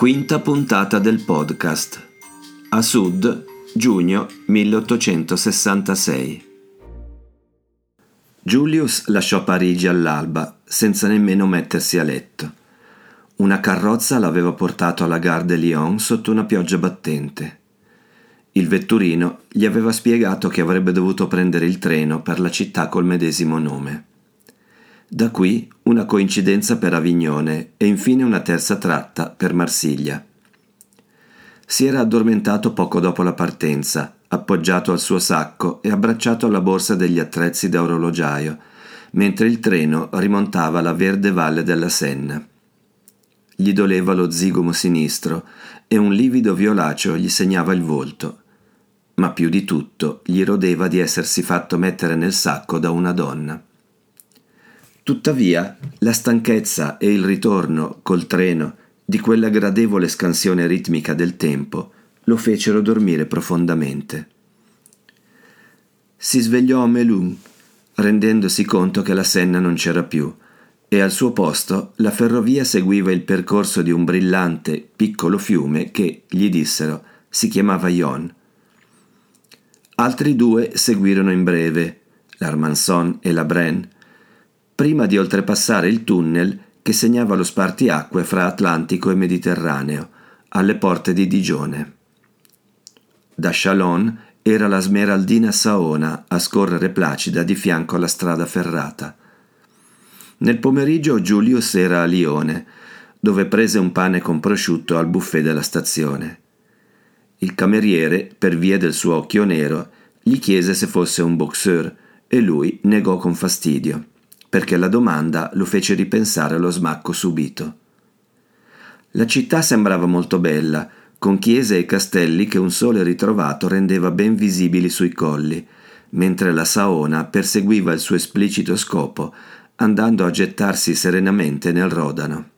Quinta puntata del podcast. A sud, giugno 1866. Julius lasciò Parigi all'alba, senza nemmeno mettersi a letto. Una carrozza l'aveva portato alla Gare de Lyon sotto una pioggia battente. Il vetturino gli aveva spiegato che avrebbe dovuto prendere il treno per la città col medesimo nome. Da qui una coincidenza per Avignone e infine una terza tratta per Marsiglia. Si era addormentato poco dopo la partenza, appoggiato al suo sacco e abbracciato alla borsa degli attrezzi da orologiaio, mentre il treno rimontava la verde valle della Senna. Gli doleva lo zigomo sinistro e un livido violaceo gli segnava il volto. Ma più di tutto gli rodeva di essersi fatto mettere nel sacco da una donna. Tuttavia, la stanchezza e il ritorno col treno di quella gradevole scansione ritmica del tempo lo fecero dormire profondamente. Si svegliò a Melun, rendendosi conto che la Senna non c'era più, e al suo posto la ferrovia seguiva il percorso di un brillante, piccolo fiume che, gli dissero, si chiamava Yon. Altri due seguirono in breve, l'Armanson e la Bren, prima di oltrepassare il tunnel che segnava lo spartiacque fra Atlantico e Mediterraneo, alle porte di Digione. Da Chalon era la smeraldina Saona a scorrere placida di fianco alla strada ferrata. Nel pomeriggio Giulius era a Lione, dove prese un pane con prosciutto al buffet della stazione. Il cameriere, per via del suo occhio nero, gli chiese se fosse un boxeur e lui negò con fastidio perché la domanda lo fece ripensare allo smacco subito. La città sembrava molto bella, con chiese e castelli che un sole ritrovato rendeva ben visibili sui colli, mentre la Saona perseguiva il suo esplicito scopo, andando a gettarsi serenamente nel Rodano.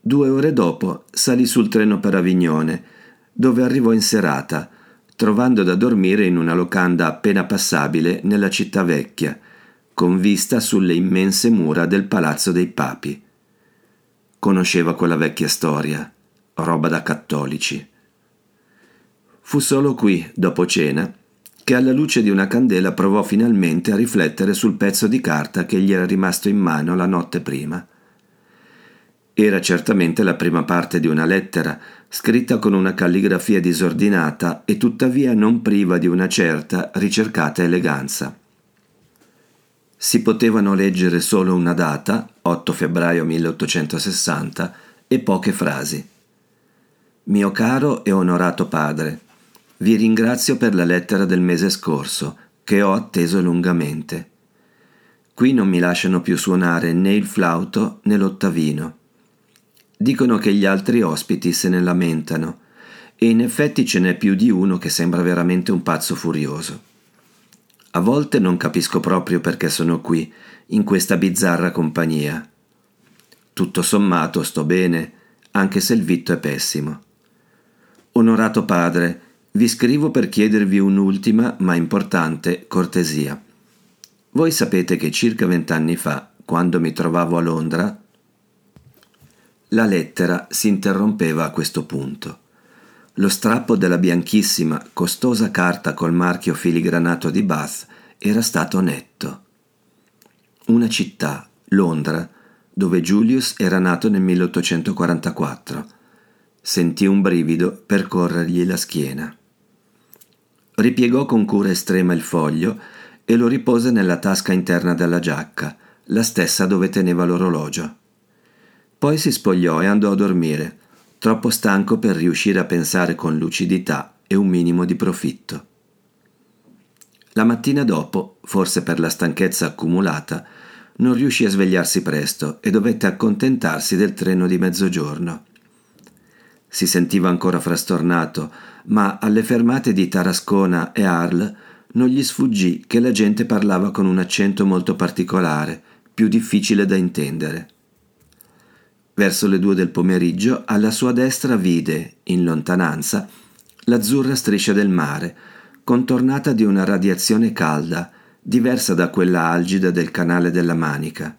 Due ore dopo salì sul treno per Avignone, dove arrivò in serata, trovando da dormire in una locanda appena passabile nella città vecchia, con vista sulle immense mura del Palazzo dei Papi. Conosceva quella vecchia storia, roba da cattolici. Fu solo qui, dopo cena, che alla luce di una candela provò finalmente a riflettere sul pezzo di carta che gli era rimasto in mano la notte prima. Era certamente la prima parte di una lettera, scritta con una calligrafia disordinata e tuttavia non priva di una certa ricercata eleganza. Si potevano leggere solo una data, 8 febbraio 1860, e poche frasi. Mio caro e onorato padre, vi ringrazio per la lettera del mese scorso, che ho atteso lungamente. Qui non mi lasciano più suonare né il flauto né l'ottavino. Dicono che gli altri ospiti se ne lamentano, e in effetti ce n'è più di uno che sembra veramente un pazzo furioso. A volte non capisco proprio perché sono qui, in questa bizzarra compagnia. Tutto sommato sto bene, anche se il vitto è pessimo. Onorato padre, vi scrivo per chiedervi un'ultima, ma importante, cortesia. Voi sapete che circa vent'anni fa, quando mi trovavo a Londra, la lettera si interrompeva a questo punto. Lo strappo della bianchissima, costosa carta col marchio filigranato di Bath era stato netto. Una città, Londra, dove Julius era nato nel 1844. Sentì un brivido percorrergli la schiena. Ripiegò con cura estrema il foglio e lo ripose nella tasca interna della giacca, la stessa dove teneva l'orologio. Poi si spogliò e andò a dormire, troppo stanco per riuscire a pensare con lucidità e un minimo di profitto. La mattina dopo, forse per la stanchezza accumulata, non riuscì a svegliarsi presto e dovette accontentarsi del treno di mezzogiorno. Si sentiva ancora frastornato, ma alle fermate di Tarascona e Arles non gli sfuggì che la gente parlava con un accento molto particolare, più difficile da intendere. Verso le due del pomeriggio, alla sua destra vide, in lontananza, l'azzurra striscia del mare, contornata di una radiazione calda, diversa da quella algida del canale della Manica.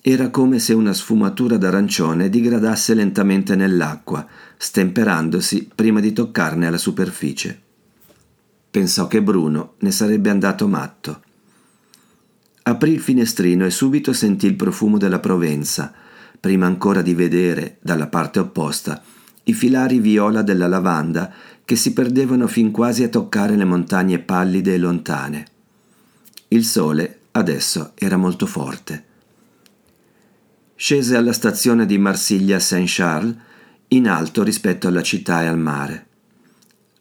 Era come se una sfumatura d'arancione digradasse lentamente nell'acqua, stemperandosi prima di toccarne alla superficie. Pensò che Bruno ne sarebbe andato matto. Aprì il finestrino e subito sentì il profumo della Provenza, prima ancora di vedere, dalla parte opposta, i filari viola della lavanda che si perdevano fin quasi a toccare le montagne pallide e lontane. Il sole adesso era molto forte. Scese alla stazione di Marsiglia-Saint-Charles, in alto rispetto alla città e al mare.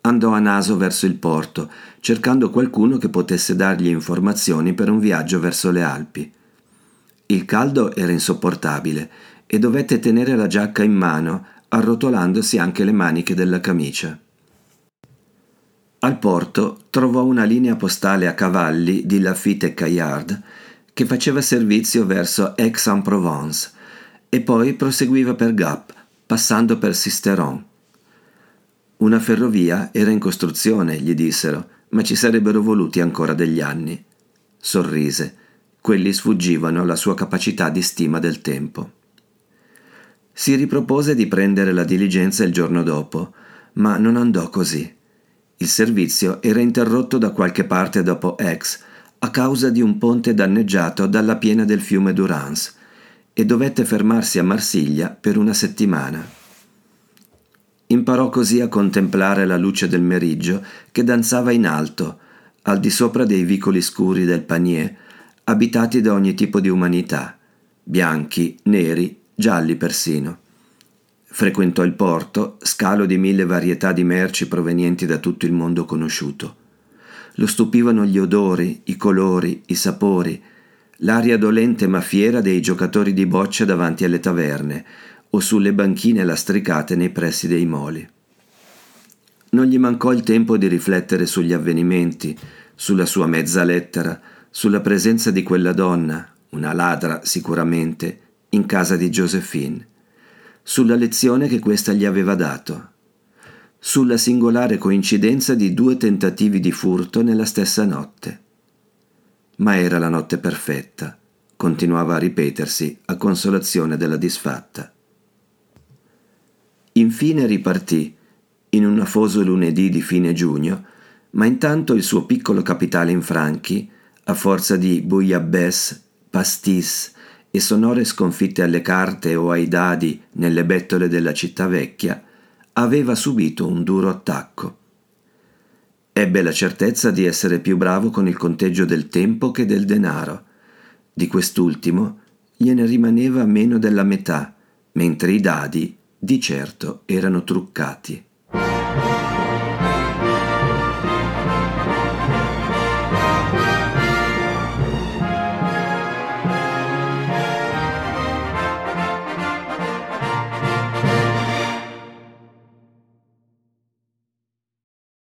Andò a naso verso il porto, cercando qualcuno che potesse dargli informazioni per un viaggio verso le Alpi. Il caldo era insopportabile e dovette tenere la giacca in mano, arrotolandosi anche le maniche della camicia. Al porto trovò una linea postale a cavalli di Lafitte e Caillard che faceva servizio verso Aix-en-Provence e poi proseguiva per Gap, passando per Sisteron. Una ferrovia era in costruzione, gli dissero, ma ci sarebbero voluti ancora degli anni. Sorrise. Quelli sfuggivano alla sua capacità di stima del tempo. Si ripropose di prendere la diligenza il giorno dopo, ma non andò così. Il servizio era interrotto da qualche parte dopo Aix a causa di un ponte danneggiato dalla piena del fiume Durance e dovette fermarsi a Marsiglia per una settimana. Imparò così a contemplare la luce del meriggio che danzava in alto, al di sopra dei vicoli scuri del Panier, abitati da ogni tipo di umanità, bianchi, neri, gialli persino. Frequentò il porto, scalo di mille varietà di merci provenienti da tutto il mondo conosciuto. Lo stupivano gli odori, i colori, i sapori, l'aria dolente ma fiera dei giocatori di boccia davanti alle taverne o sulle banchine lastricate nei pressi dei moli. Non gli mancò il tempo di riflettere sugli avvenimenti, sulla sua mezza lettera, sulla presenza di quella donna, una ladra sicuramente, in casa di Josephine, sulla lezione che questa gli aveva dato sulla singolare coincidenza di due tentativi di furto nella stessa notte. Ma era la notte perfetta, continuava a ripetersi a consolazione della disfatta. Infine ripartì, in un afoso lunedì di fine giugno, ma intanto il suo piccolo capitale in franchi, a forza di bouillabaisse, pastis e sonore sconfitte alle carte o ai dadi nelle bettole della città vecchia, aveva subito un duro attacco. Ebbe la certezza di essere più bravo con il conteggio del tempo che del denaro. Di quest'ultimo gliene rimaneva meno della metà, mentre i dadi, di certo, erano truccati.